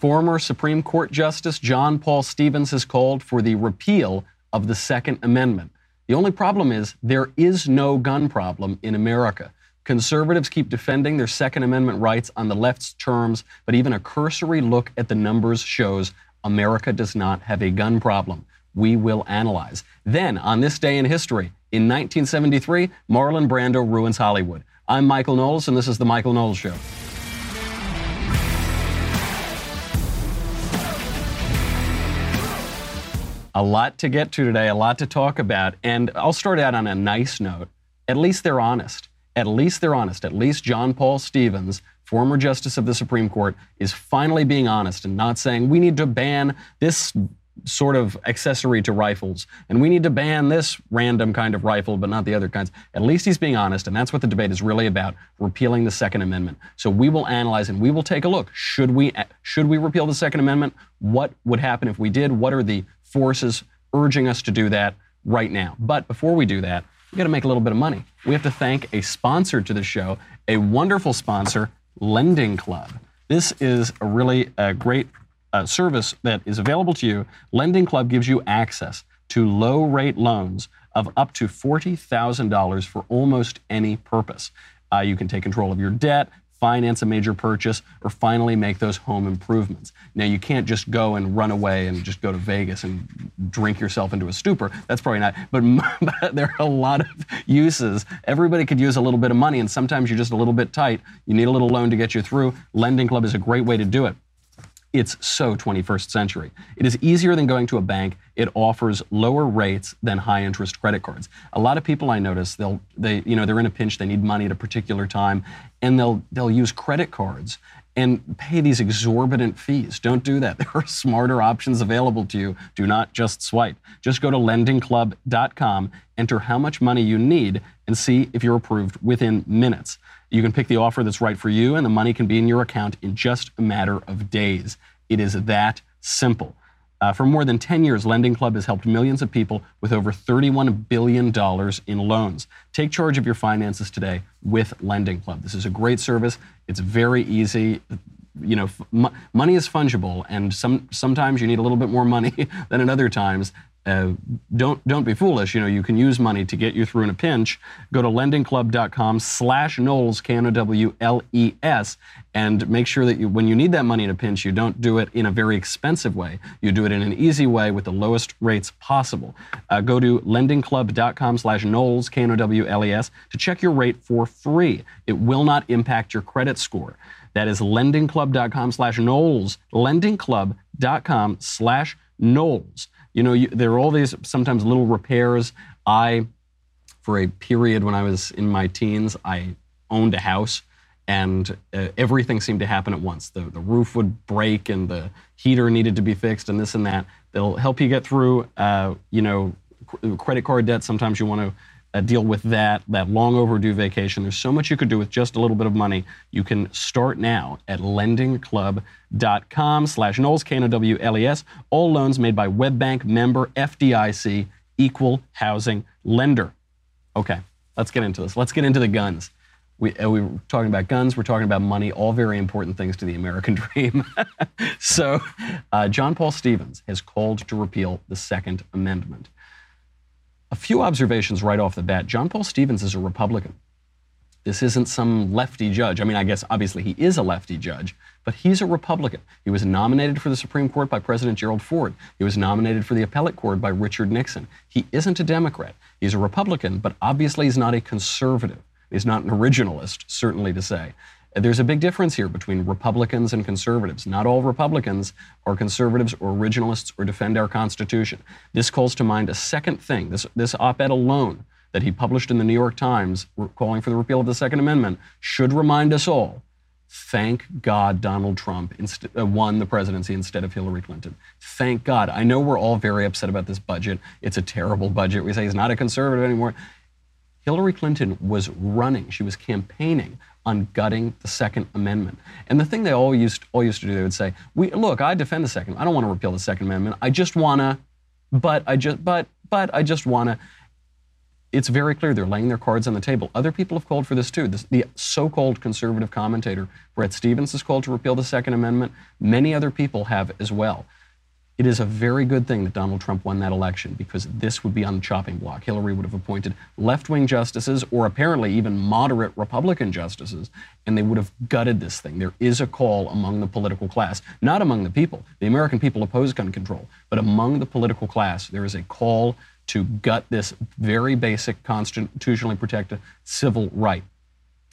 Former Supreme Court Justice John Paul Stevens has called for the repeal of the Second Amendment. The only problem is there is no gun problem in America. Conservatives keep defending their Second Amendment rights on the left's terms, but even a cursory look at the numbers shows America does not have a gun problem. We will analyze. Then, on this day in history, in 1973, Marlon Brando ruins Hollywood. I'm Michael Knowles, and this is The Michael Knowles Show. A lot to get to today, a lot to talk about, and I'll start out on a nice note. At least they're honest. At least they're honest. At least John Paul Stevens, former Justice of the Supreme Court, is finally being honest and not saying we need to ban this sort of accessory to rifles, and we need to ban this random kind of rifle, but not the other kinds. At least he's being honest, and that's what the debate is really about: repealing the Second Amendment. So we will analyze and we will take a look. Should we should we repeal the Second Amendment? What would happen if we did? What are the forces urging us to do that right now? But before we do that, we got to make a little bit of money. We have to thank a sponsor to the show, a wonderful sponsor, Lending Club. This is a really uh, great uh, service that is available to you. Lending Club gives you access to low rate loans of up to $40,000 for almost any purpose. Uh, you can take control of your debt, finance a major purchase, or finally make those home improvements. Now, you can't just go and run away and just go to Vegas and drink yourself into a stupor. That's probably not, but, but there are a lot of uses. Everybody could use a little bit of money, and sometimes you're just a little bit tight. You need a little loan to get you through. Lending Club is a great way to do it. It's so 21st century. It is easier than going to a bank. It offers lower rates than high interest credit cards. A lot of people I notice, they'll they you know they're in a pinch, they need money at a particular time, and they'll they'll use credit cards and pay these exorbitant fees. Don't do that. There are smarter options available to you. Do not just swipe. Just go to lendingclub.com, enter how much money you need, and see if you're approved within minutes. You can pick the offer that's right for you, and the money can be in your account in just a matter of days. It is that simple. Uh, for more than 10 years, Lending Club has helped millions of people with over $31 billion in loans. Take charge of your finances today with Lending Club. This is a great service. It's very easy. You know, money is fungible, and some, sometimes you need a little bit more money than at other times. Uh, don't don't be foolish. You know, you can use money to get you through in a pinch. Go to lendingclub.com slash Knowles, K-N-O-W-L-E-S, and make sure that you, when you need that money in a pinch, you don't do it in a very expensive way. You do it in an easy way with the lowest rates possible. Uh, go to lendingclub.com slash Knowles, K-N-O-W-L-E-S, to check your rate for free. It will not impact your credit score. That is lendingclub.com slash Knowles, lendingclub.com slash Knowles. You know, you, there are all these sometimes little repairs. I, for a period when I was in my teens, I owned a house and uh, everything seemed to happen at once. The, the roof would break and the heater needed to be fixed and this and that. They'll help you get through, uh, you know, credit card debt. Sometimes you want to uh, deal with that, that long overdue vacation. There's so much you could do with just a little bit of money. You can start now at lendingclub.com slash Knowles, K-N-O-W-L-E-S. All loans made by WebBank member FDIC, equal housing lender. Okay, let's get into this. Let's get into the guns. We, uh, we were talking about guns, we're talking about money, all very important things to the American dream. so, uh, John Paul Stevens has called to repeal the Second Amendment. A few observations right off the bat. John Paul Stevens is a Republican. This isn't some lefty judge. I mean, I guess obviously he is a lefty judge, but he's a Republican. He was nominated for the Supreme Court by President Gerald Ford. He was nominated for the appellate court by Richard Nixon. He isn't a Democrat. He's a Republican, but obviously he's not a conservative. He's not an originalist, certainly to say. There's a big difference here between Republicans and conservatives. Not all Republicans are conservatives or originalists or defend our Constitution. This calls to mind a second thing. This, this op ed alone that he published in the New York Times calling for the repeal of the Second Amendment should remind us all thank God Donald Trump inst- uh, won the presidency instead of Hillary Clinton. Thank God. I know we're all very upset about this budget. It's a terrible budget. We say he's not a conservative anymore. Hillary Clinton was running, she was campaigning on gutting the Second Amendment. And the thing they all used all used to do, they would say, "We look, I defend the Second. I don't want to repeal the Second Amendment. I just wanna, but I just, but, but I just wanna." it's very clear they're laying their cards on the table. Other people have called for this too. This, the so-called conservative commentator Bret Stephens has called to repeal the Second Amendment. Many other people have as well. It is a very good thing that Donald Trump won that election because this would be on the chopping block. Hillary would have appointed left wing justices or apparently even moderate Republican justices, and they would have gutted this thing. There is a call among the political class, not among the people. The American people oppose gun control, but among the political class, there is a call to gut this very basic constitutionally protected civil right.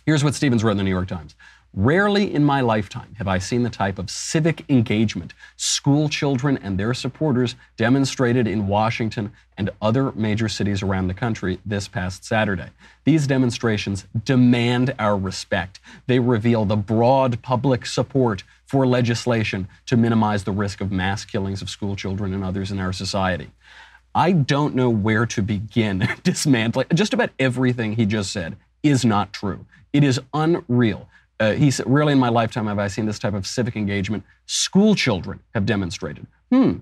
Here's what Stevens wrote in the New York Times. Rarely in my lifetime have I seen the type of civic engagement school children and their supporters demonstrated in Washington and other major cities around the country this past Saturday. These demonstrations demand our respect. They reveal the broad public support for legislation to minimize the risk of mass killings of school children and others in our society. I don't know where to begin dismantling. Just about everything he just said is not true. It is unreal. Uh, he said, Rarely in my lifetime have I seen this type of civic engagement school children have demonstrated. Hmm,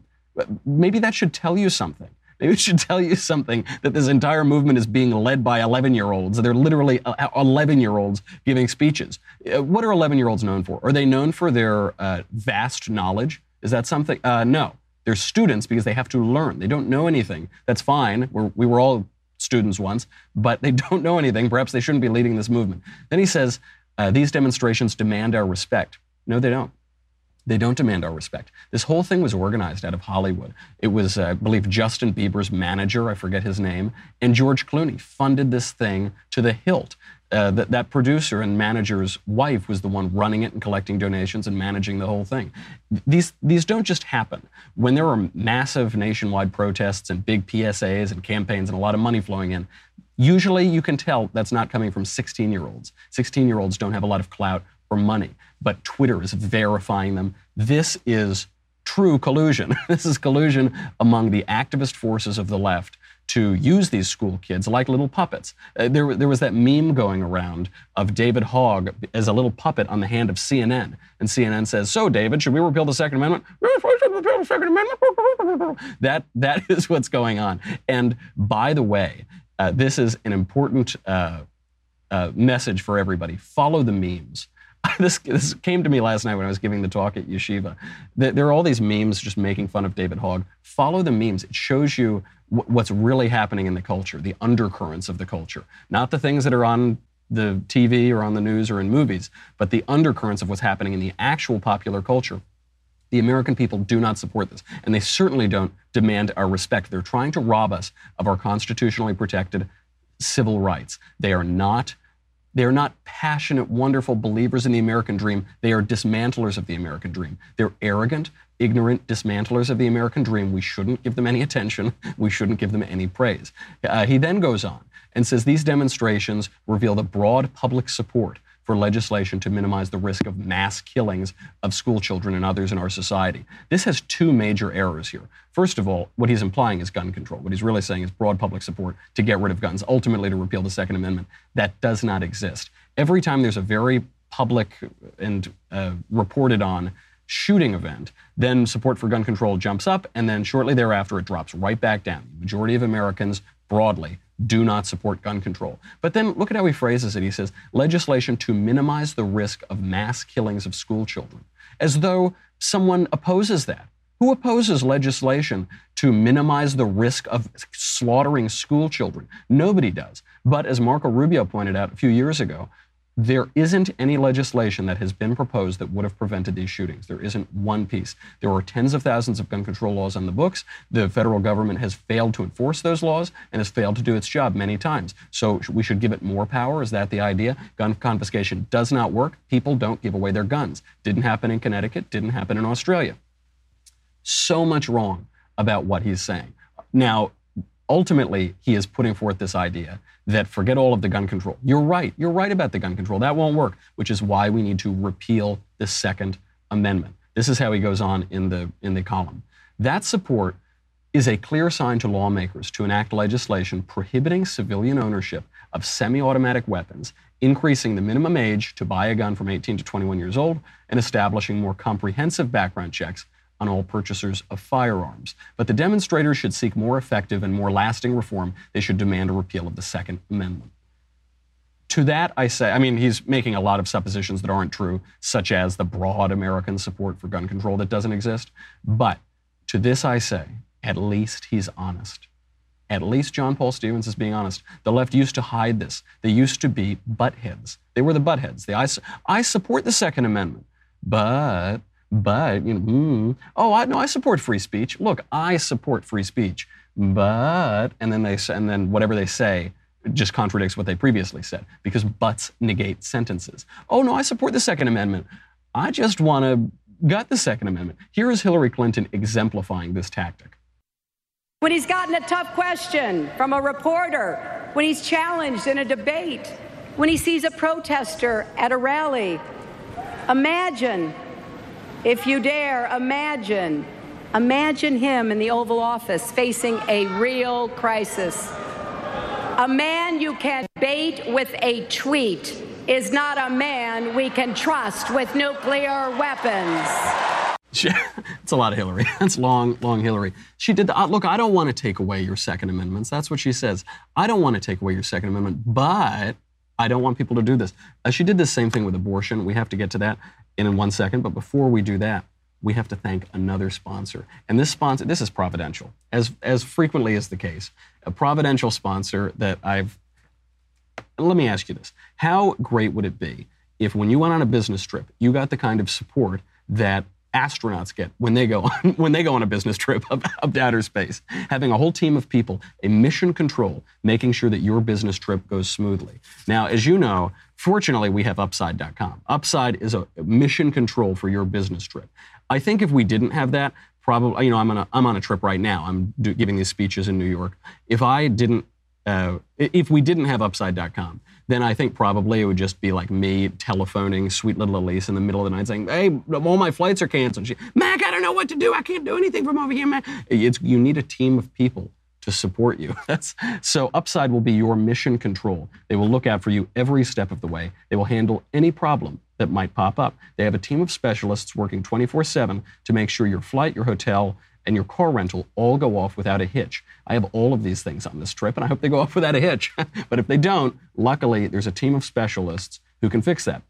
maybe that should tell you something. Maybe it should tell you something that this entire movement is being led by 11 year olds. They're literally uh, 11 year olds giving speeches. Uh, what are 11 year olds known for? Are they known for their uh, vast knowledge? Is that something? Uh, no. They're students because they have to learn. They don't know anything. That's fine. We're, we were all students once, but they don't know anything. Perhaps they shouldn't be leading this movement. Then he says, uh, these demonstrations demand our respect. No, they don't. They don't demand our respect. This whole thing was organized out of Hollywood. It was, uh, I believe, Justin Bieber's manager, I forget his name, and George Clooney funded this thing to the hilt. Uh, that, that producer and manager's wife was the one running it and collecting donations and managing the whole thing. These, these don't just happen. When there are massive nationwide protests and big PSAs and campaigns and a lot of money flowing in, Usually you can tell that's not coming from 16 year olds. 16 year olds don't have a lot of clout or money, but Twitter is verifying them. This is true collusion. this is collusion among the activist forces of the left to use these school kids like little puppets. Uh, there, there was that meme going around of David Hogg as a little puppet on the hand of CNN. And CNN says, So, David, should we repeal the Second Amendment? repeal the Second Amendment. That, that is what's going on. And by the way, uh, this is an important uh, uh, message for everybody. Follow the memes. this, this came to me last night when I was giving the talk at Yeshiva. There are all these memes just making fun of David Hogg. Follow the memes. It shows you what's really happening in the culture, the undercurrents of the culture, not the things that are on the TV or on the news or in movies, but the undercurrents of what's happening in the actual popular culture. The American people do not support this, and they certainly don't demand our respect. They're trying to rob us of our constitutionally protected civil rights. They are not they are not passionate, wonderful believers in the American dream. They are dismantlers of the American dream. They're arrogant, ignorant dismantlers of the American dream. We shouldn't give them any attention. We shouldn't give them any praise. Uh, he then goes on and says these demonstrations reveal the broad public support for legislation to minimize the risk of mass killings of school children and others in our society. This has two major errors here. First of all, what he's implying is gun control. What he's really saying is broad public support to get rid of guns, ultimately to repeal the Second Amendment. That does not exist. Every time there's a very public and uh, reported on shooting event, then support for gun control jumps up, and then shortly thereafter it drops right back down. The majority of Americans broadly do not support gun control. But then look at how he phrases it. He says, legislation to minimize the risk of mass killings of school children, as though someone opposes that. Who opposes legislation to minimize the risk of slaughtering school children? Nobody does. But as Marco Rubio pointed out a few years ago, there isn't any legislation that has been proposed that would have prevented these shootings. There isn't one piece. There are tens of thousands of gun control laws on the books. The federal government has failed to enforce those laws and has failed to do its job many times. So we should give it more power. Is that the idea? Gun confiscation does not work. People don't give away their guns. Didn't happen in Connecticut, didn't happen in Australia. So much wrong about what he's saying. Now, ultimately, he is putting forth this idea that forget all of the gun control. You're right. You're right about the gun control. That won't work, which is why we need to repeal the Second Amendment. This is how he goes on in the, in the column. That support is a clear sign to lawmakers to enact legislation prohibiting civilian ownership of semi automatic weapons, increasing the minimum age to buy a gun from 18 to 21 years old, and establishing more comprehensive background checks on all purchasers of firearms. But the demonstrators should seek more effective and more lasting reform. They should demand a repeal of the Second Amendment. To that, I say, I mean, he's making a lot of suppositions that aren't true, such as the broad American support for gun control that doesn't exist. But to this, I say, at least he's honest. At least John Paul Stevens is being honest. The left used to hide this. They used to be buttheads. They were the buttheads. They, I, I support the Second Amendment, but, but, you know, oh, I no, I support free speech. Look, I support free speech, but, and then they and then whatever they say just contradicts what they previously said because buts negate sentences. Oh, no, I support the Second Amendment. I just want to gut the Second Amendment. Here is Hillary Clinton exemplifying this tactic. When he's gotten a tough question from a reporter, when he's challenged in a debate, when he sees a protester at a rally, imagine, if you dare, imagine, imagine him in the Oval Office facing a real crisis. A man you can bait with a tweet is not a man we can trust with nuclear weapons. it's a lot of Hillary. That's long, long Hillary. She did the uh, look. I don't want to take away your Second Amendments. That's what she says. I don't want to take away your Second Amendment, but I don't want people to do this. Uh, she did the same thing with abortion. We have to get to that in, in one second. But before we do that, we have to thank another sponsor. And this sponsor, this is Providential, as, as frequently is the case. A Providential sponsor that I've, let me ask you this. How great would it be if when you went on a business trip, you got the kind of support that astronauts get when they go on, when they go on a business trip up, up to outer space. Having a whole team of people, a mission control, making sure that your business trip goes smoothly. Now, as you know, fortunately, we have Upside.com. Upside is a mission control for your business trip. I think if we didn't have that, probably, you know, I'm on a, I'm on a trip right now. I'm do, giving these speeches in New York. If I didn't, uh, if we didn't have Upside.com, then I think probably it would just be like me telephoning sweet little Elise in the middle of the night saying, hey, all my flights are canceled. She, Mac, I don't know what to do. I can't do anything from over here, Mac. It's, you need a team of people to support you. That's, so Upside will be your mission control. They will look out for you every step of the way. They will handle any problem that might pop up. They have a team of specialists working 24 7 to make sure your flight, your hotel, and your car rental all go off without a hitch. I have all of these things on this trip, and I hope they go off without a hitch. but if they don't, luckily, there's a team of specialists who can fix that.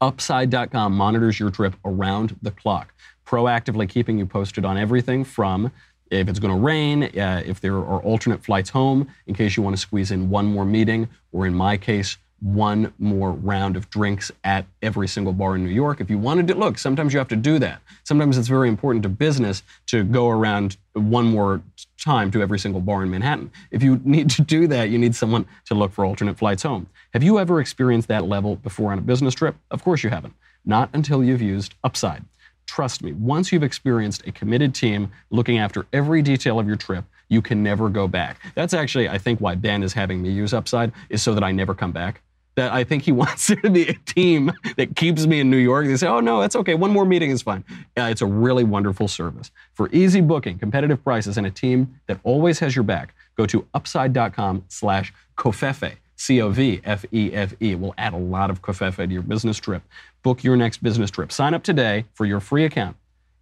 Upside.com monitors your trip around the clock, proactively keeping you posted on everything from if it's going to rain, uh, if there are alternate flights home, in case you want to squeeze in one more meeting, or in my case, one more round of drinks at every single bar in New York. If you wanted to, look, sometimes you have to do that. Sometimes it's very important to business to go around one more time to every single bar in Manhattan. If you need to do that, you need someone to look for alternate flights home. Have you ever experienced that level before on a business trip? Of course you haven't. Not until you've used Upside. Trust me, once you've experienced a committed team looking after every detail of your trip, you can never go back. That's actually, I think, why Ben is having me use Upside, is so that I never come back that I think he wants there to be a team that keeps me in New York. They say, oh, no, that's okay. One more meeting is fine. Uh, it's a really wonderful service. For easy booking, competitive prices, and a team that always has your back, go to upside.com slash covfefe. C-O-V-F-E-F-E. We'll add a lot of covfefe to your business trip. Book your next business trip. Sign up today for your free account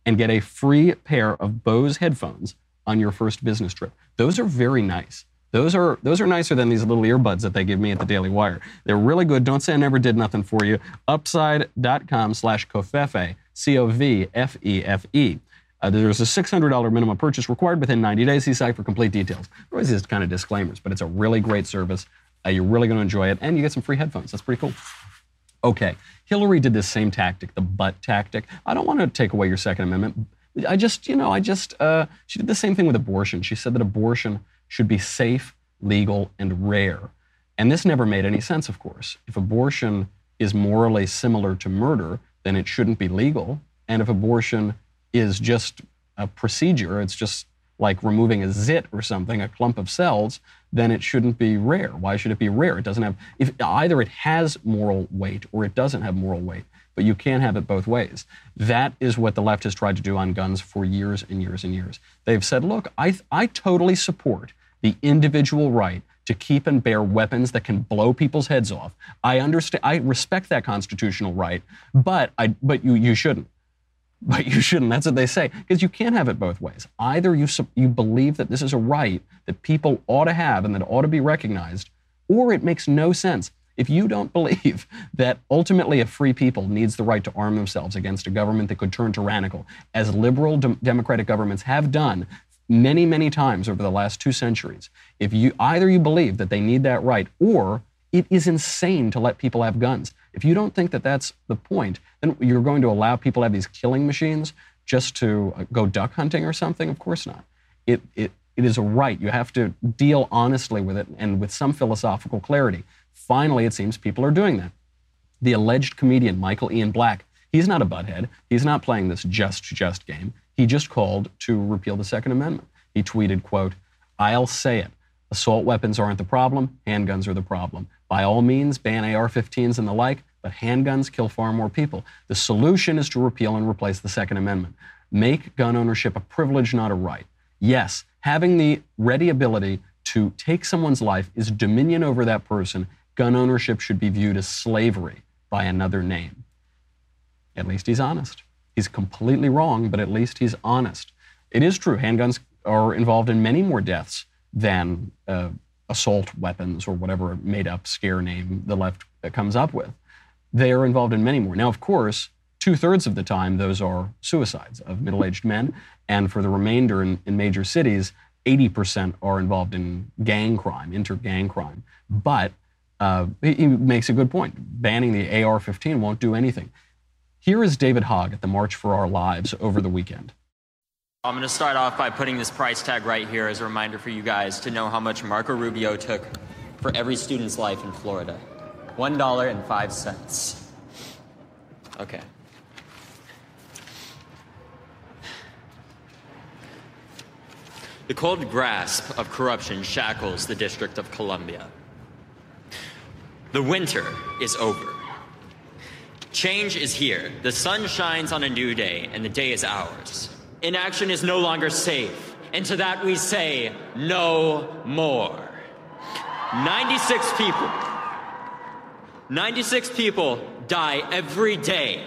and get a free pair of Bose headphones on your first business trip. Those are very nice. Those are those are nicer than these little earbuds that they give me at the Daily Wire. They're really good. Don't say I never did nothing for you. Upside.com slash covfefe, C-O-V-F-E-F-E. Uh, there's a $600 minimum purchase required within 90 days. See site for complete details. Always these kind of disclaimers, but it's a really great service. Uh, you're really going to enjoy it, and you get some free headphones. That's pretty cool. Okay, Hillary did this same tactic, the butt tactic. I don't want to take away your Second Amendment. I just, you know, I just, uh, she did the same thing with abortion. She said that abortion should be safe, legal, and rare. And this never made any sense, of course. If abortion is morally similar to murder, then it shouldn't be legal. And if abortion is just a procedure, it's just like removing a zit or something, a clump of cells, then it shouldn't be rare. Why should it be rare? It doesn't have, if either it has moral weight or it doesn't have moral weight, but you can't have it both ways. That is what the left has tried to do on guns for years and years and years. They've said, look, I, I totally support the individual right to keep and bear weapons that can blow people's heads off. I understand, I respect that constitutional right, but I, but you, you shouldn't. but you shouldn't. That's what they say. Because you can't have it both ways. Either you, you believe that this is a right that people ought to have and that ought to be recognized, or it makes no sense. If you don't believe that ultimately a free people needs the right to arm themselves against a government that could turn tyrannical, as liberal de- democratic governments have done many, many times over the last two centuries, if you either you believe that they need that right or it is insane to let people have guns. If you don't think that that's the point, then you're going to allow people to have these killing machines just to uh, go duck hunting or something? Of course not. It, it, it is a right. You have to deal honestly with it and with some philosophical clarity. Finally, it seems people are doing that. The alleged comedian Michael Ian Black, he's not a butthead. He's not playing this just, just game. He just called to repeal the Second Amendment. He tweeted, quote, I'll say it. Assault weapons aren't the problem, handguns are the problem. By all means, ban AR 15s and the like, but handguns kill far more people. The solution is to repeal and replace the Second Amendment. Make gun ownership a privilege, not a right. Yes, having the ready ability to take someone's life is dominion over that person. Gun ownership should be viewed as slavery by another name. At least he's honest. He's completely wrong, but at least he's honest. It is true, handguns are involved in many more deaths than uh, assault weapons or whatever made up scare name the left comes up with. They are involved in many more. Now, of course, two thirds of the time, those are suicides of middle aged men. And for the remainder in, in major cities, 80% are involved in gang crime, inter gang crime. But uh, he makes a good point. Banning the AR 15 won't do anything. Here is David Hogg at the March for Our Lives over the weekend. I'm going to start off by putting this price tag right here as a reminder for you guys to know how much Marco Rubio took for every student's life in Florida $1.05. Okay. The cold grasp of corruption shackles the District of Columbia. The winter is over. Change is here. The sun shines on a new day, and the day is ours. Inaction is no longer safe. And to that we say, no more. 96 people. 96 people die every day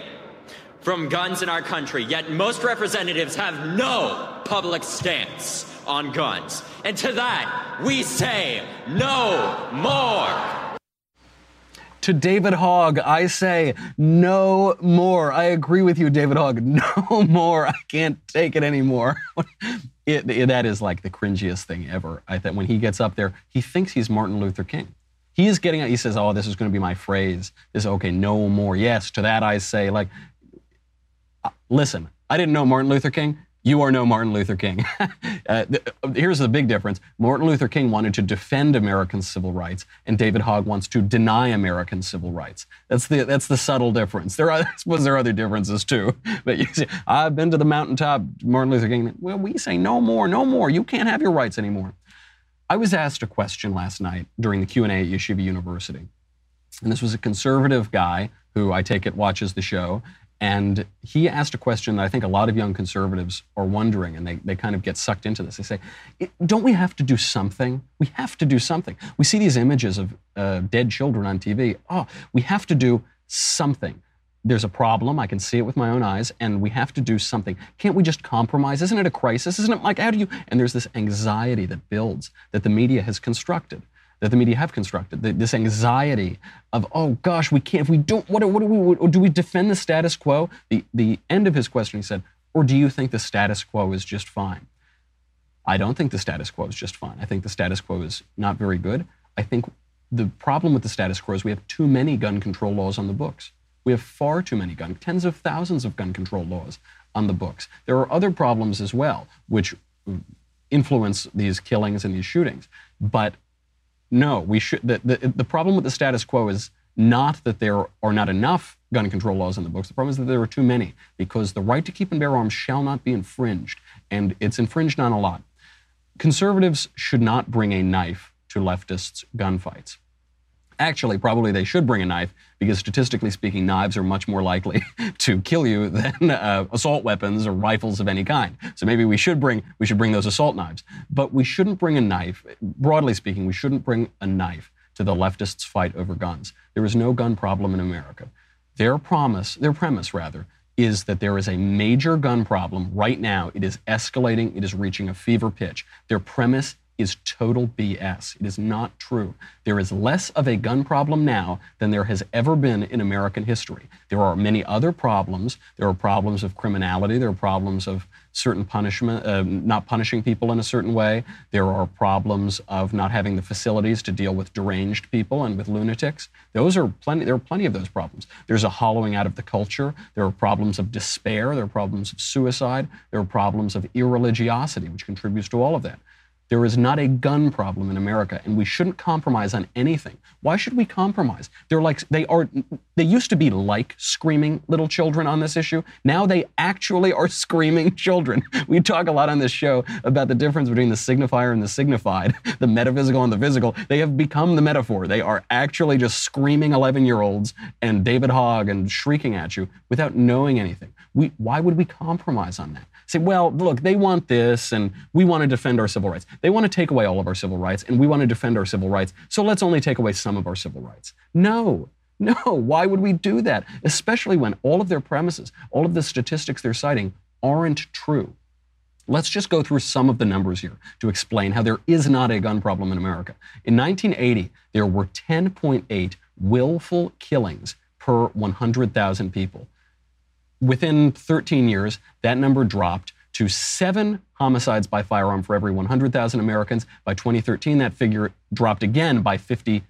from guns in our country, yet most representatives have no public stance on guns. And to that, we say, no more. To David Hogg, I say no more. I agree with you, David Hogg. No more. I can't take it anymore. it, it, that is like the cringiest thing ever. I think when he gets up there, he thinks he's Martin Luther King. He is getting. Out. He says, "Oh, this is going to be my phrase. This okay, no more. Yes." To that, I say, like, uh, listen. I didn't know Martin Luther King. You are no Martin Luther King. uh, th- here's the big difference. Martin Luther King wanted to defend American civil rights, and David Hogg wants to deny American civil rights. That's the that's the subtle difference. There are, I suppose there are other differences too. But you see, I've been to the mountaintop. Martin Luther King. Well, we say no more, no more. You can't have your rights anymore. I was asked a question last night during the Q and A at Yeshiva University, and this was a conservative guy who I take it watches the show, and he asked a question that I think a lot of young conservatives are wondering, and they, they kind of get sucked into this. They say, Don't we have to do something? We have to do something. We see these images of uh, dead children on TV. Oh, we have to do something. There's a problem. I can see it with my own eyes, and we have to do something. Can't we just compromise? Isn't it a crisis? Isn't it like, how do you? And there's this anxiety that builds that the media has constructed that the media have constructed. This anxiety of, oh gosh, we can't, if we don't, what, what do we, what, do we defend the status quo? The, the end of his question, he said, or do you think the status quo is just fine? I don't think the status quo is just fine. I think the status quo is not very good. I think the problem with the status quo is we have too many gun control laws on the books. We have far too many gun, tens of thousands of gun control laws on the books. There are other problems as well, which influence these killings and these shootings. But no, we should. The, the, the problem with the status quo is not that there are not enough gun control laws in the books. The problem is that there are too many because the right to keep and bear arms shall not be infringed, and it's infringed on a lot. Conservatives should not bring a knife to leftists' gunfights. Actually, probably they should bring a knife because statistically speaking, knives are much more likely to kill you than uh, assault weapons or rifles of any kind. So maybe we should bring we should bring those assault knives, but we shouldn't bring a knife. Broadly speaking, we shouldn't bring a knife to the leftists' fight over guns. There is no gun problem in America. Their promise, their premise rather, is that there is a major gun problem right now. It is escalating, it is reaching a fever pitch. Their premise is total BS. It is not true. There is less of a gun problem now than there has ever been in American history. There are many other problems. There are problems of criminality. There are problems of certain punishment, uh, not punishing people in a certain way. There are problems of not having the facilities to deal with deranged people and with lunatics. Those are plenty. There are plenty of those problems. There's a hollowing out of the culture. There are problems of despair. There are problems of suicide. There are problems of irreligiosity, which contributes to all of that. There is not a gun problem in America, and we shouldn't compromise on anything. Why should we compromise? They're like they are. They used to be like screaming little children on this issue. Now they actually are screaming children. We talk a lot on this show about the difference between the signifier and the signified, the metaphysical and the physical. They have become the metaphor. They are actually just screaming 11-year-olds and David Hogg and shrieking at you without knowing anything. We, why would we compromise on that? Say, well, look, they want this and we want to defend our civil rights. They want to take away all of our civil rights and we want to defend our civil rights. So let's only take away some of our civil rights. No, no. Why would we do that? Especially when all of their premises, all of the statistics they're citing aren't true. Let's just go through some of the numbers here to explain how there is not a gun problem in America. In 1980, there were 10.8 willful killings per 100,000 people within 13 years, that number dropped to seven homicides by firearm for every 100,000 Americans. By 2013, that figure dropped again by 50%.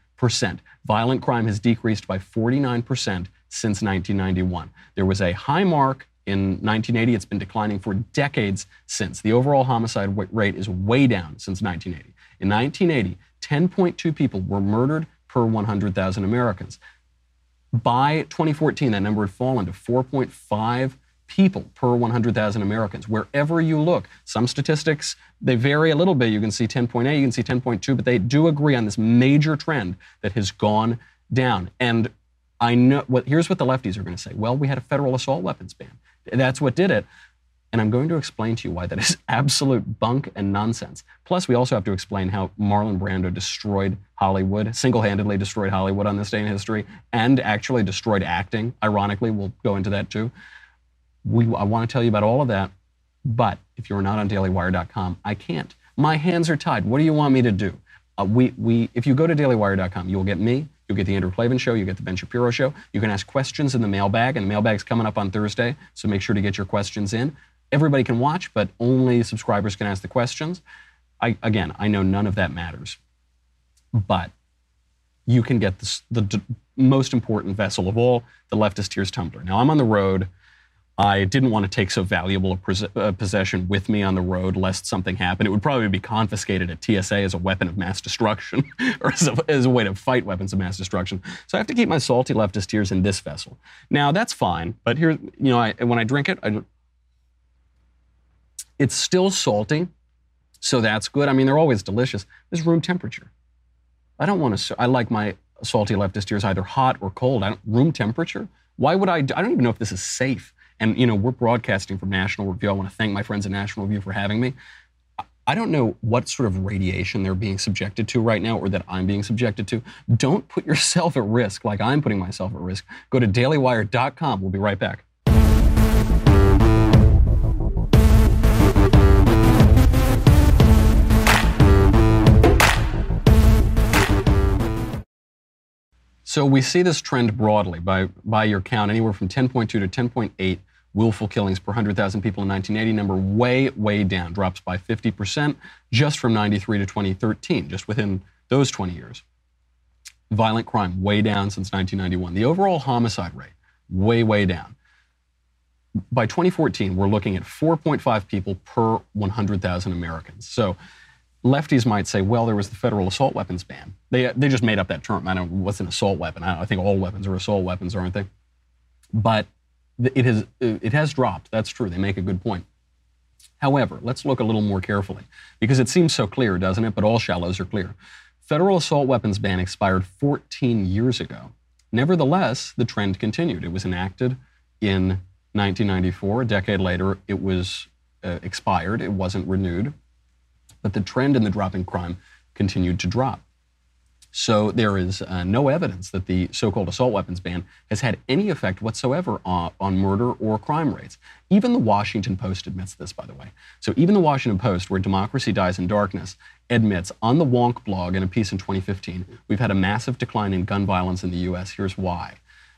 Violent crime has decreased by 49% since 1991. There was a high mark in 1980. It's been declining for decades since. The overall homicide rate is way down since 1980. In 1980, 10.2 people were murdered per 100,000 Americans. By 2014, that number had fallen to 4.5 people per 100,000 Americans. Wherever you look, some statistics, they vary a little bit. You can see 10.8, you can see 10.2, but they do agree on this major trend that has gone down. And I know what here's what the lefties are going to say. Well, we had a federal assault weapons ban. That's what did it. And I'm going to explain to you why that is absolute bunk and nonsense. Plus, we also have to explain how Marlon Brando destroyed Hollywood, single handedly destroyed Hollywood on this day in history, and actually destroyed acting. Ironically, we'll go into that too. We, I want to tell you about all of that, but if you're not on dailywire.com, I can't. My hands are tied. What do you want me to do? Uh, we, we, if you go to dailywire.com, you will get me, you'll get the Andrew Klavan Show, you get the Ben Shapiro Show. You can ask questions in the mailbag, and the mailbag's coming up on Thursday, so make sure to get your questions in everybody can watch, but only subscribers can ask the questions. I, again, I know none of that matters, but you can get the d- most important vessel of all, the leftist tears tumbler. Now, I'm on the road. I didn't want to take so valuable a, a, possession with me on the road lest something happen. It would probably be confiscated at TSA as a weapon of mass destruction or as a, as a, way to fight weapons of mass destruction. So I have to keep my salty leftist tears in this vessel. Now, that's fine, but here, you know, I, when I drink it, I, it's still salty, so that's good. I mean, they're always delicious. It's room temperature. I don't want to. I like my salty leftist tears either hot or cold. Room temperature. Why would I? I don't even know if this is safe. And you know, we're broadcasting from National Review. I want to thank my friends at National Review for having me. I don't know what sort of radiation they're being subjected to right now or that I'm being subjected to. Don't put yourself at risk like I'm putting myself at risk. Go to dailywire.com. We'll be right back. So we see this trend broadly by, by your count, anywhere from 10.2 to 10.8 willful killings per 100,000 people in 1980. Number way, way down, drops by 50% just from 93 to 2013, just within those 20 years. Violent crime, way down since 1991. The overall homicide rate, way, way down. By 2014, we're looking at 4.5 people per 100,000 Americans. So lefties might say, well, there was the federal assault weapons ban. They, they just made up that term. I don't know what's an assault weapon. I, I think all weapons are assault weapons, aren't they? But it has, it has dropped. That's true. They make a good point. However, let's look a little more carefully because it seems so clear, doesn't it? But all shallows are clear. Federal assault weapons ban expired 14 years ago. Nevertheless, the trend continued. It was enacted in 1994. A decade later, it was uh, expired. It wasn't renewed but the trend in the dropping crime continued to drop. So there is uh, no evidence that the so-called assault weapons ban has had any effect whatsoever on, on, murder or crime rates. Even the Washington Post admits this, by the way. So even the Washington Post, where democracy dies in darkness, admits on the Wonk blog in a piece in 2015, we've had a massive decline in gun violence in the U.S. Here's why.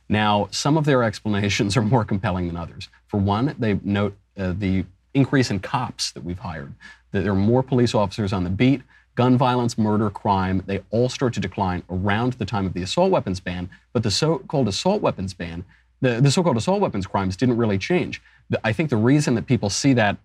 Now, some of their explanations are more compelling than others. For one, they note uh, the increase in cops that we've hired, that there are more police officers on the beat gun violence, murder, crime, they all start to decline around the time of the assault weapons ban. But the so called assault weapons ban, the, the so called assault weapons crimes didn't really change. I think the reason that people see that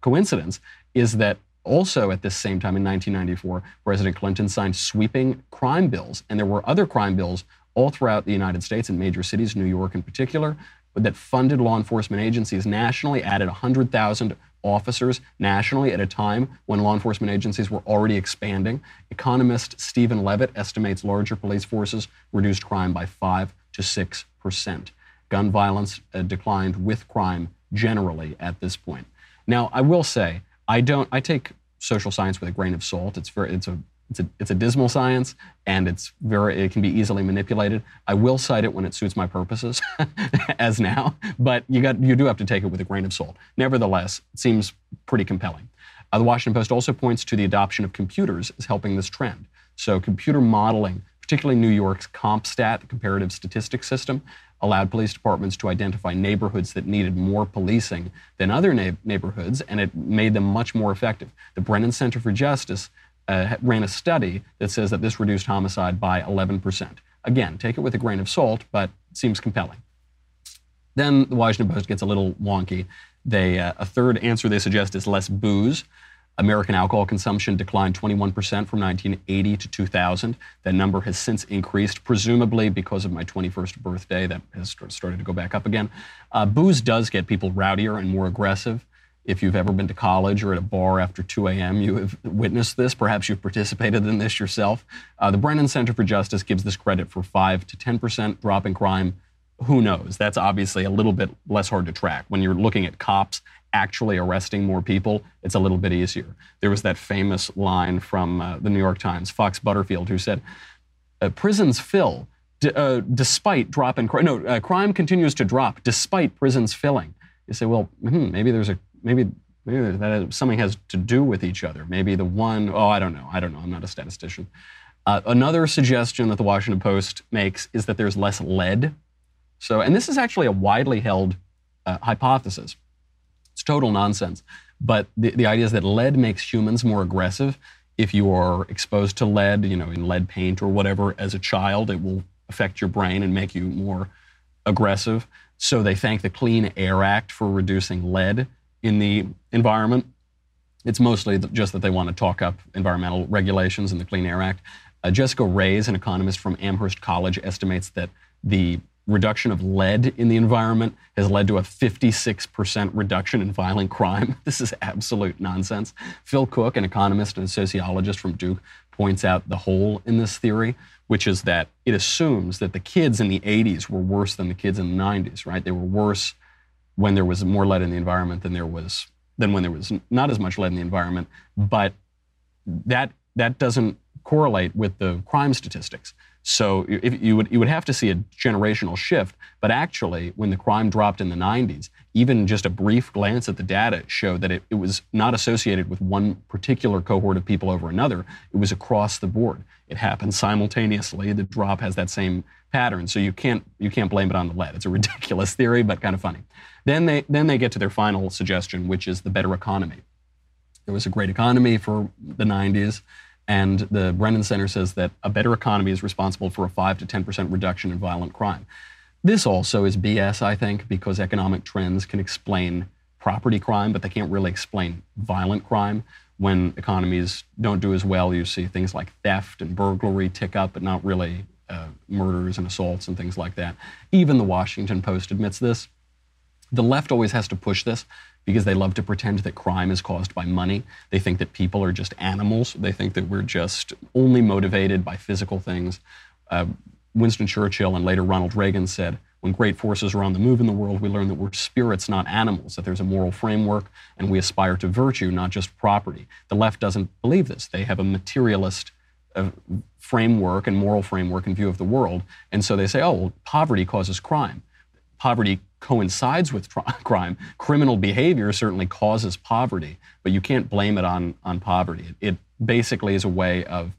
coincidence is that also at this same time in 1994, President Clinton signed sweeping crime bills. And there were other crime bills all throughout the United States in major cities, New York in particular, that funded law enforcement agencies nationally, added 100,000 officers nationally at a time when law enforcement agencies were already expanding. Economist Steven Levitt estimates larger police forces reduced crime by 5 to 6 percent. Gun violence uh, declined with crime generally at this point. Now, I will say, I don't. I take social science with a grain of salt. It's very. It's a it's a, it's a dismal science, and it's very, it can be easily manipulated. I will cite it when it suits my purposes, as now, but you, got, you do have to take it with a grain of salt. Nevertheless, it seems pretty compelling. Uh, the Washington Post also points to the adoption of computers as helping this trend. So, computer modeling, particularly New York's CompStat, the comparative statistics system, allowed police departments to identify neighborhoods that needed more policing than other na- neighborhoods, and it made them much more effective. The Brennan Center for Justice uh, ran a study that says that this reduced homicide by 11%. Again, take it with a grain of salt, but it seems compelling. Then the Washington Post gets a little wonky. They, uh, a third answer they suggest is less booze. American alcohol consumption declined 21% from 1980 to 2000. That number has since increased, presumably because of my 21st birthday. That has started to go back up again. Uh, booze does get people rowdier and more aggressive. If you've ever been to college or at a bar after 2 a.m., you have witnessed this. Perhaps you've participated in this yourself. Uh, the Brennan Center for Justice gives this credit for 5 to 10% drop in crime. Who knows? That's obviously a little bit less hard to track. When you're looking at cops actually arresting more people, it's a little bit easier. There was that famous line from uh, the New York Times, Fox Butterfield, who said, uh, Prisons fill d- uh, despite drop in crime. No, uh, crime continues to drop despite prisons filling. You say, well, hmm, maybe there's a maybe maybe that something has to do with each other. Maybe the one, oh, I don't know. I don't know. I'm not a statistician. Uh, another suggestion that the Washington Post makes is that there's less lead. So, and this is actually a widely held uh, hypothesis. It's total nonsense. But the, the idea is that lead makes humans more aggressive. If you are exposed to lead, you know, in lead paint or whatever as a child, it will affect your brain and make you more aggressive. So they thank the Clean Air Act for reducing lead in the environment. It's mostly just that they want to talk up environmental regulations and the Clean Air Act. Uh, Jessica Reyes, an economist from Amherst College, estimates that the reduction of lead in the environment has led to a 56% reduction in violent crime. This is absolute nonsense. Phil Cook, an economist and sociologist from Duke, points out the hole in this theory, which is that it assumes that the kids in the 80s were worse than the kids in the 90s, right? They were worse when there was more lead in the environment than there was than when there was not as much lead in the environment. But that that doesn't correlate with the crime statistics. So you would you would have to see a generational shift. But actually, when the crime dropped in the 90s, even just a brief glance at the data showed that it, it was not associated with one particular cohort of people over another. It was across the board. It happened simultaneously. The drop has that same pattern. So you can't you can't blame it on the lead. It's a ridiculous theory, but kind of funny. Then they then they get to their final suggestion, which is the better economy. There was a great economy for the 90s, and the Brennan Center says that a better economy is responsible for a 5 to 10% reduction in violent crime. This also is BS, I think, because economic trends can explain property crime, but they can't really explain violent crime. When economies don't do as well, you see things like theft and burglary tick up, but not really uh, murders and assaults and things like that. Even the Washington Post admits this. The left always has to push this because they love to pretend that crime is caused by money. They think that people are just animals. They think that we're just only motivated by physical things. Uh, Winston Churchill and later Ronald Reagan said, when great forces are on the move in the world, we learn that we're spirits, not animals, that there's a moral framework, and we aspire to virtue, not just property. The left doesn't believe this. They have a materialist uh, framework and moral framework and view of the world. And so they say, oh, well, poverty causes crime. Poverty coincides with crime. Criminal behavior certainly causes poverty, but you can't blame it on, on poverty. It, it basically is a way of,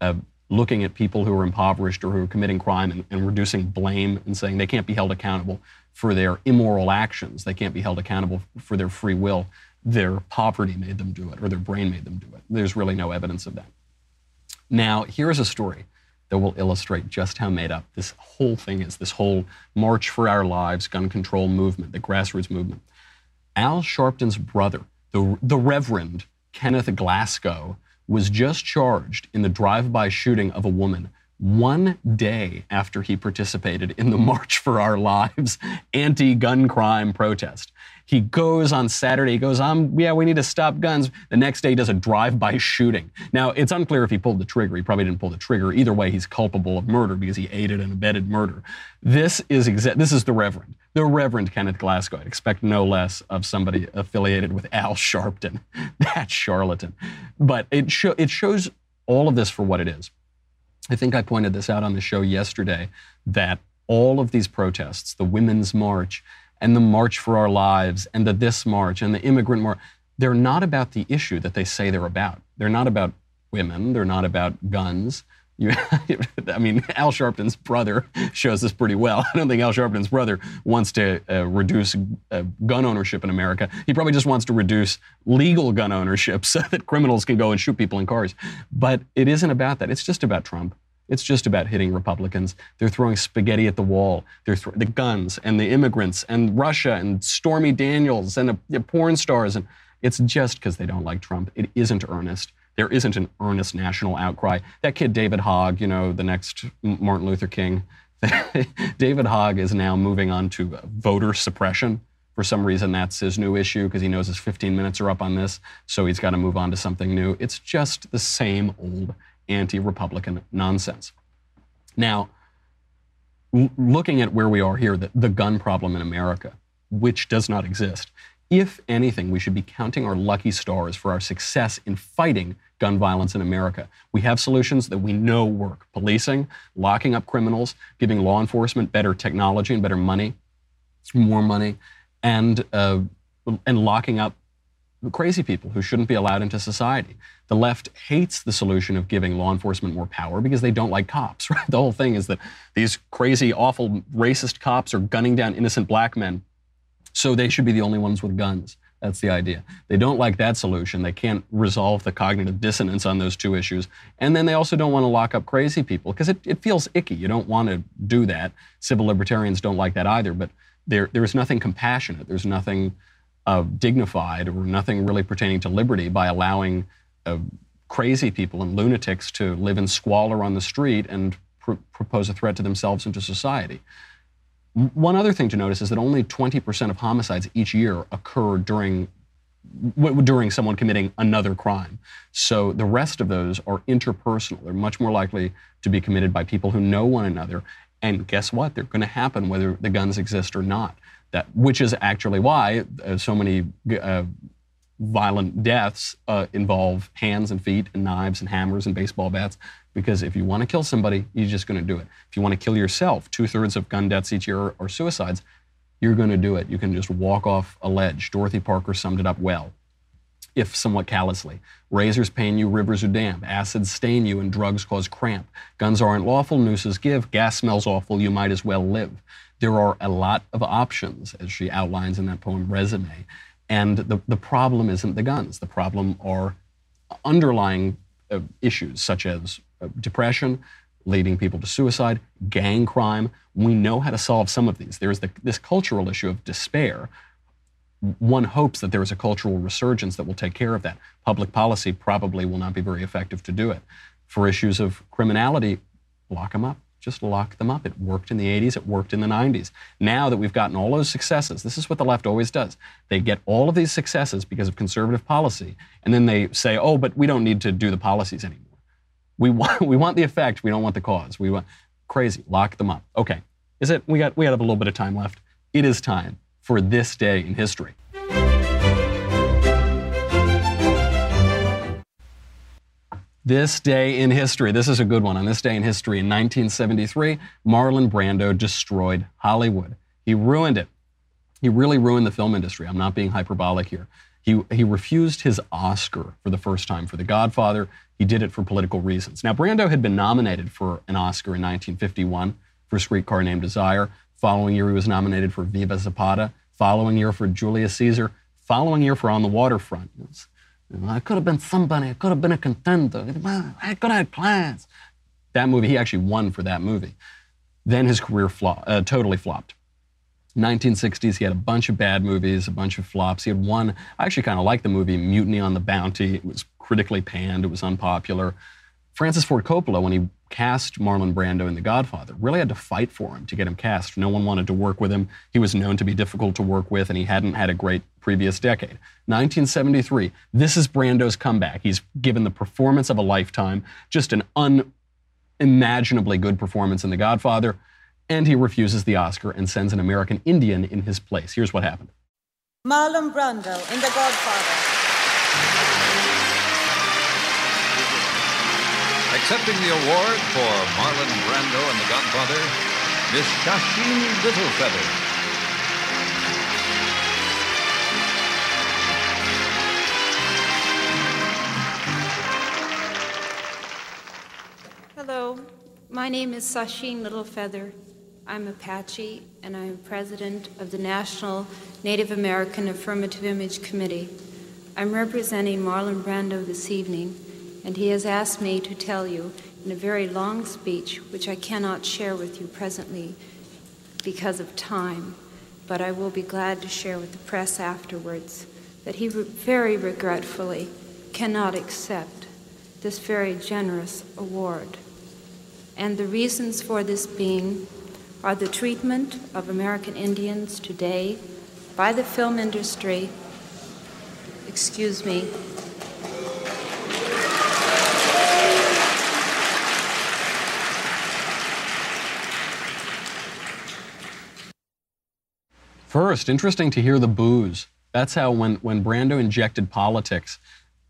of looking at people who are impoverished or who are committing crime and, and reducing blame and saying they can't be held accountable for their immoral actions. They can't be held accountable for their free will. Their poverty made them do it, or their brain made them do it. There's really no evidence of that. Now, here's a story that will illustrate just how made up this whole thing is this whole March for Our Lives gun control movement, the grassroots movement. Al Sharpton's brother, the, the Reverend Kenneth Glasgow, was just charged in the drive by shooting of a woman one day after he participated in the March for Our Lives anti gun crime protest. He goes on Saturday, he goes, um, yeah, we need to stop guns. The next day, he does a drive by shooting. Now, it's unclear if he pulled the trigger. He probably didn't pull the trigger. Either way, he's culpable of murder because he aided and abetted murder. This is, exa- this is the Reverend, the Reverend Kenneth Glasgow. I'd expect no less of somebody affiliated with Al Sharpton. that charlatan. But it, sho- it shows all of this for what it is. I think I pointed this out on the show yesterday that all of these protests, the Women's March, and the March for Our Lives and the This March and the Immigrant March, they're not about the issue that they say they're about. They're not about women. They're not about guns. You, I mean, Al Sharpton's brother shows this pretty well. I don't think Al Sharpton's brother wants to uh, reduce uh, gun ownership in America. He probably just wants to reduce legal gun ownership so that criminals can go and shoot people in cars. But it isn't about that. It's just about Trump. It's just about hitting Republicans. They're throwing spaghetti at the wall. They're th- the guns and the immigrants and Russia and Stormy Daniels and the, porn stars. And it's just because they don't like Trump. It isn't earnest. There isn't an earnest national outcry. That kid David Hogg, you know, the next Martin Luther King. David Hogg is now moving on to voter suppression. For some reason, that's his new issue because he knows his 15 minutes are up on this. So he's got to move on to something new. It's just the same old anti Republican nonsense. Now, l- looking at where we are here, the, the gun problem in America, which does not exist, if anything, we should be counting our lucky stars for our success in fighting gun violence in America. We have solutions that we know work policing, locking up criminals, giving law enforcement better technology and better money, more money, and, uh, and locking up crazy people who shouldn't be allowed into society. The left hates the solution of giving law enforcement more power because they don't like cops, right? The whole thing is that these crazy, awful, racist cops are gunning down innocent black men, so they should be the only ones with guns. That's the idea. They don't like that solution. They can't resolve the cognitive dissonance on those two issues. And then they also don't want to lock up crazy people because it, it feels icky. You don't want to do that. Civil libertarians don't like that either, but there, there's nothing compassionate. There's nothing uh, dignified or nothing really pertaining to liberty by allowing uh, crazy people and lunatics to live in squalor on the street and pr- propose a threat to themselves and to society. One other thing to notice is that only 20% of homicides each year occur during during someone committing another crime. So the rest of those are interpersonal. They're much more likely to be committed by people who know one another. And guess what? They're going to happen whether the guns exist or not. That, which is actually why uh, so many uh, violent deaths uh, involve hands and feet and knives and hammers and baseball bats. Because if you want to kill somebody, you're just going to do it. If you want to kill yourself, two thirds of gun deaths each year are, are suicides. You're going to do it. You can just walk off a ledge. Dorothy Parker summed it up well, if somewhat callously. Razors pain you, rivers are damp. Acids stain you, and drugs cause cramp. Guns aren't lawful, nooses give. Gas smells awful, you might as well live there are a lot of options, as she outlines in that poem, Resume. And the, the problem isn't the guns. The problem are underlying uh, issues such as uh, depression, leading people to suicide, gang crime. We know how to solve some of these. There's the, this cultural issue of despair. One hopes that there is a cultural resurgence that will take care of that. Public policy probably will not be very effective to do it. For issues of criminality, lock them up just lock them up. It worked in the 80s, it worked in the 90s. Now that we've gotten all those successes, this is what the left always does. They get all of these successes because of conservative policy, and then they say, oh, but we don't need to do the policies anymore. We want, we want the effect, we don't want the cause. We want crazy, lock them up. Okay. Is it we got we have a little bit of time left. It is time for this day in history. This day in history, this is a good one. On this day in history, in 1973, Marlon Brando destroyed Hollywood. He ruined it. He really ruined the film industry. I'm not being hyperbolic here. He, he refused his Oscar for the first time for The Godfather. He did it for political reasons. Now, Brando had been nominated for an Oscar in 1951 for Streetcar Named Desire. Following year, he was nominated for Viva Zapata. Following year for Julius Caesar. Following year for On the Waterfront. I could have been somebody. I could have been a contender. I could have had plans. That movie, he actually won for that movie. Then his career uh, totally flopped. 1960s, he had a bunch of bad movies, a bunch of flops. He had one, I actually kind of like the movie Mutiny on the Bounty. It was critically panned, it was unpopular. Francis Ford Coppola, when he cast Marlon Brando in The Godfather, really had to fight for him to get him cast. No one wanted to work with him. He was known to be difficult to work with, and he hadn't had a great previous decade. 1973, this is Brando's comeback. He's given the performance of a lifetime, just an unimaginably good performance in The Godfather, and he refuses the Oscar and sends an American Indian in his place. Here's what happened Marlon Brando in The Godfather. Accepting the award for Marlon Brando and The Godfather, Miss Sacheen Littlefeather. Hello, my name is Sacheen Littlefeather. I'm Apache, and I'm president of the National Native American Affirmative Image Committee. I'm representing Marlon Brando this evening and he has asked me to tell you in a very long speech, which I cannot share with you presently because of time, but I will be glad to share with the press afterwards, that he very regretfully cannot accept this very generous award. And the reasons for this being are the treatment of American Indians today by the film industry, excuse me, First, interesting to hear the boos. That's how when, when Brando injected politics,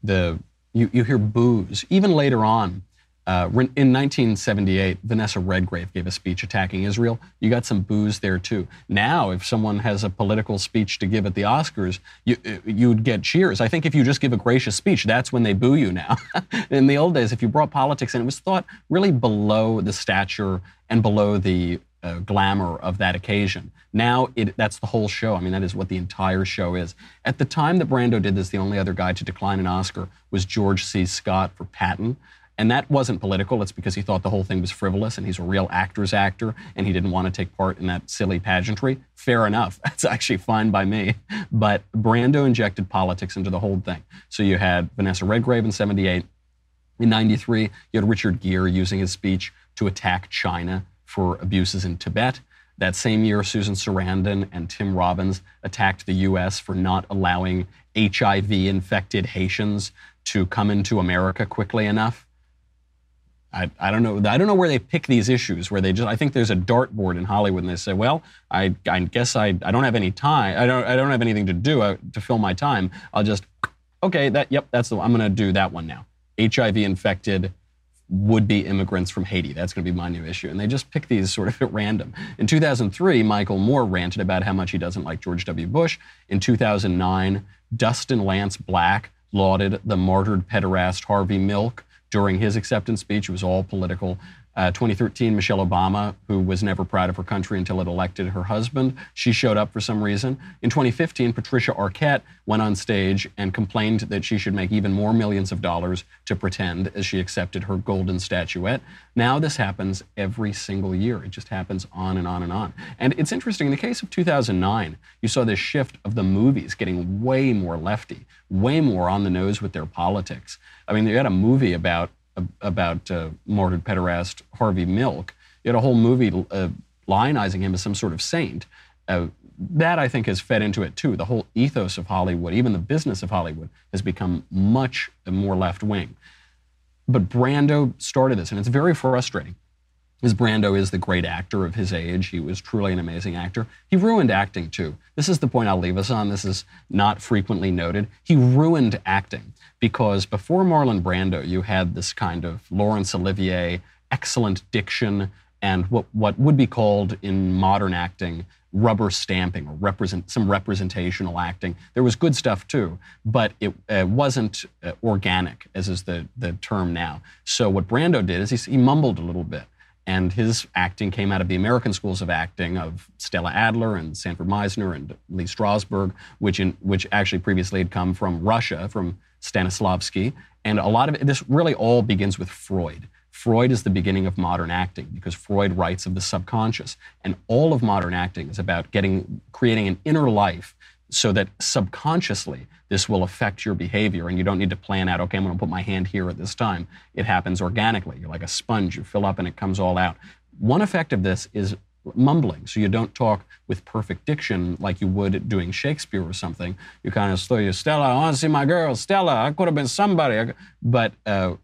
the you, you hear boos. Even later on, uh, in 1978, Vanessa Redgrave gave a speech attacking Israel. You got some boos there too. Now, if someone has a political speech to give at the Oscars, you, you'd get cheers. I think if you just give a gracious speech, that's when they boo you now. in the old days, if you brought politics in, it was thought really below the stature and below the uh, glamour of that occasion. Now it, that's the whole show. I mean, that is what the entire show is. At the time that Brando did this, the only other guy to decline an Oscar was George C. Scott for Patton. And that wasn't political. It's because he thought the whole thing was frivolous and he's a real actor's actor and he didn't want to take part in that silly pageantry. Fair enough. That's actually fine by me. But Brando injected politics into the whole thing. So you had Vanessa Redgrave in 78. In 93, you had Richard Gere using his speech to attack China for abuses in Tibet. That same year, Susan Sarandon and Tim Robbins attacked the U.S. for not allowing HIV infected Haitians to come into America quickly enough. I, I, don't know. I don't know where they pick these issues. Where they just, I think there's a dartboard in Hollywood, and they say, "Well, I, I guess I, I don't have any time. I don't, I don't have anything to do uh, to fill my time. I'll just, okay, that, yep, that's the. I'm going to do that one now. HIV infected would be immigrants from Haiti. That's going to be my new issue. And they just pick these sort of at random. In 2003, Michael Moore ranted about how much he doesn't like George W. Bush. In 2009, Dustin Lance Black lauded the martyred pederast Harvey Milk during his acceptance speech. It was all political. Uh, 2013, Michelle Obama, who was never proud of her country until it elected her husband, she showed up for some reason. In 2015, Patricia Arquette went on stage and complained that she should make even more millions of dollars to pretend as she accepted her golden statuette. Now this happens every single year. It just happens on and on and on. And it's interesting. In the case of 2009, you saw this shift of the movies getting way more lefty, way more on the nose with their politics. I mean, you had a movie about about uh, martyred pederast Harvey Milk. You had a whole movie uh, lionizing him as some sort of saint. Uh, that I think has fed into it too. The whole ethos of Hollywood, even the business of Hollywood, has become much more left wing. But Brando started this, and it's very frustrating. As Brando is the great actor of his age. He was truly an amazing actor. He ruined acting too. This is the point I'll leave us on. This is not frequently noted. He ruined acting because before Marlon Brando, you had this kind of Laurence Olivier, excellent diction, and what, what would be called in modern acting rubber stamping or represent some representational acting. There was good stuff too, but it uh, wasn't uh, organic, as is the the term now. So what Brando did is he, he mumbled a little bit, and his acting came out of the American schools of acting of Stella Adler and Sanford Meisner and Lee Strasberg, which in which actually previously had come from Russia, from Stanislavski, and a lot of it, this really all begins with Freud. Freud is the beginning of modern acting because Freud writes of the subconscious. And all of modern acting is about getting, creating an inner life so that subconsciously this will affect your behavior and you don't need to plan out, okay, I'm going to put my hand here at this time. It happens organically. You're like a sponge, you fill up and it comes all out. One effect of this is mumbling, so you don't talk with perfect diction like you would doing Shakespeare or something. You kind of slow your Stella, I want to see my girl, Stella, I could have been somebody. But uh,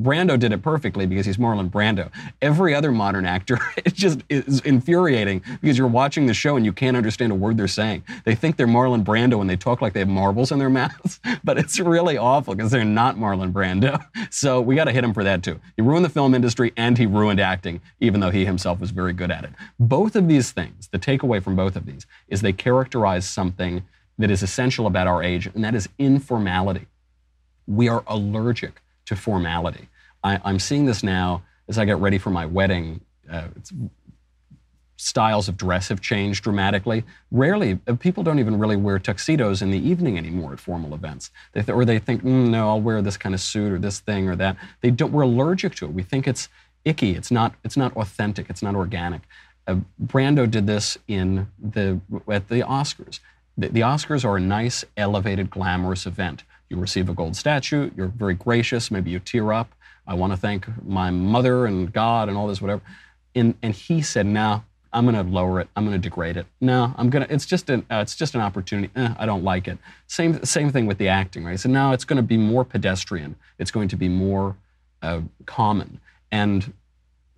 Brando did it perfectly because he's Marlon Brando. Every other modern actor, it just is infuriating because you're watching the show and you can't understand a word they're saying. They think they're Marlon Brando and they talk like they have marbles in their mouths, but it's really awful because they're not Marlon Brando. So we got to hit him for that too. He ruined the film industry and he ruined acting, even though he himself was very good at it. Both of these things, the takeaway from both of these, is they characterize something that is essential about our age, and that is informality. We are allergic to formality. I, am seeing this now as I get ready for my wedding. Uh, styles of dress have changed dramatically. Rarely, uh, people don't even really wear tuxedos in the evening anymore at formal events. They th- or they think, mm, no, I'll wear this kind of suit or this thing or that. They don't. We're allergic to it. We think it's icky. It's not. It's not authentic. It's not organic. Uh, Brando did this in the at the Oscars. The, the Oscars are a nice, elevated, glamorous event. You receive a gold statue. You're very gracious. Maybe you tear up. I want to thank my mother and God and all this, whatever. And, and he said, no, I'm going to lower it. I'm going to degrade it. No, I'm going to, it's just an, uh, it's just an opportunity. Eh, I don't like it. Same, same thing with the acting, right? He said, no, it's going to be more pedestrian. It's going to be more uh, common. And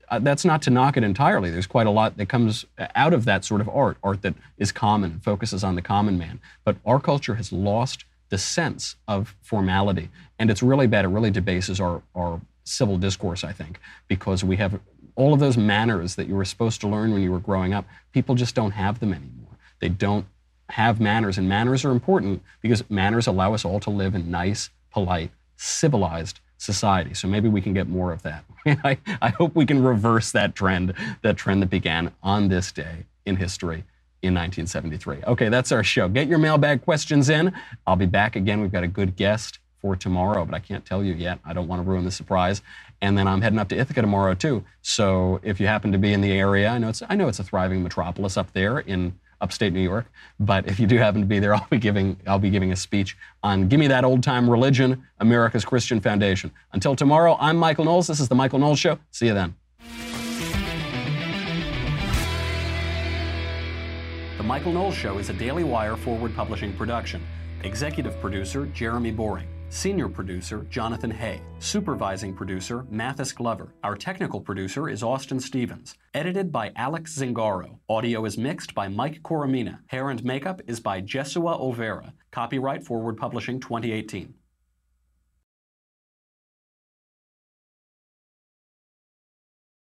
uh, that's not to knock it entirely. There's quite a lot that comes out of that sort of art, art that is common, focuses on the common man. But our culture has lost the sense of formality. And it's really bad. It really debases our, our civil discourse, I think, because we have all of those manners that you were supposed to learn when you were growing up. People just don't have them anymore. They don't have manners, and manners are important because manners allow us all to live in nice, polite, civilized society. So maybe we can get more of that. I, I hope we can reverse that trend, that trend that began on this day in history in 1973. Okay, that's our show. Get your mailbag questions in. I'll be back again. We've got a good guest for tomorrow, but I can't tell you yet. I don't want to ruin the surprise. And then I'm heading up to Ithaca tomorrow too. So if you happen to be in the area, I know it's I know it's a thriving metropolis up there in upstate New York. But if you do happen to be there, I'll be giving I'll be giving a speech on "Give Me That Old Time Religion," America's Christian Foundation. Until tomorrow, I'm Michael Knowles. This is the Michael Knowles Show. See you then. Michael Knowles Show is a Daily Wire forward publishing production. Executive producer Jeremy Boring. Senior producer, Jonathan Hay. Supervising producer, Mathis Glover. Our technical producer is Austin Stevens. Edited by Alex Zingaro. Audio is mixed by Mike Coromina. Hair and makeup is by Jesua Overa. Copyright Forward Publishing 2018.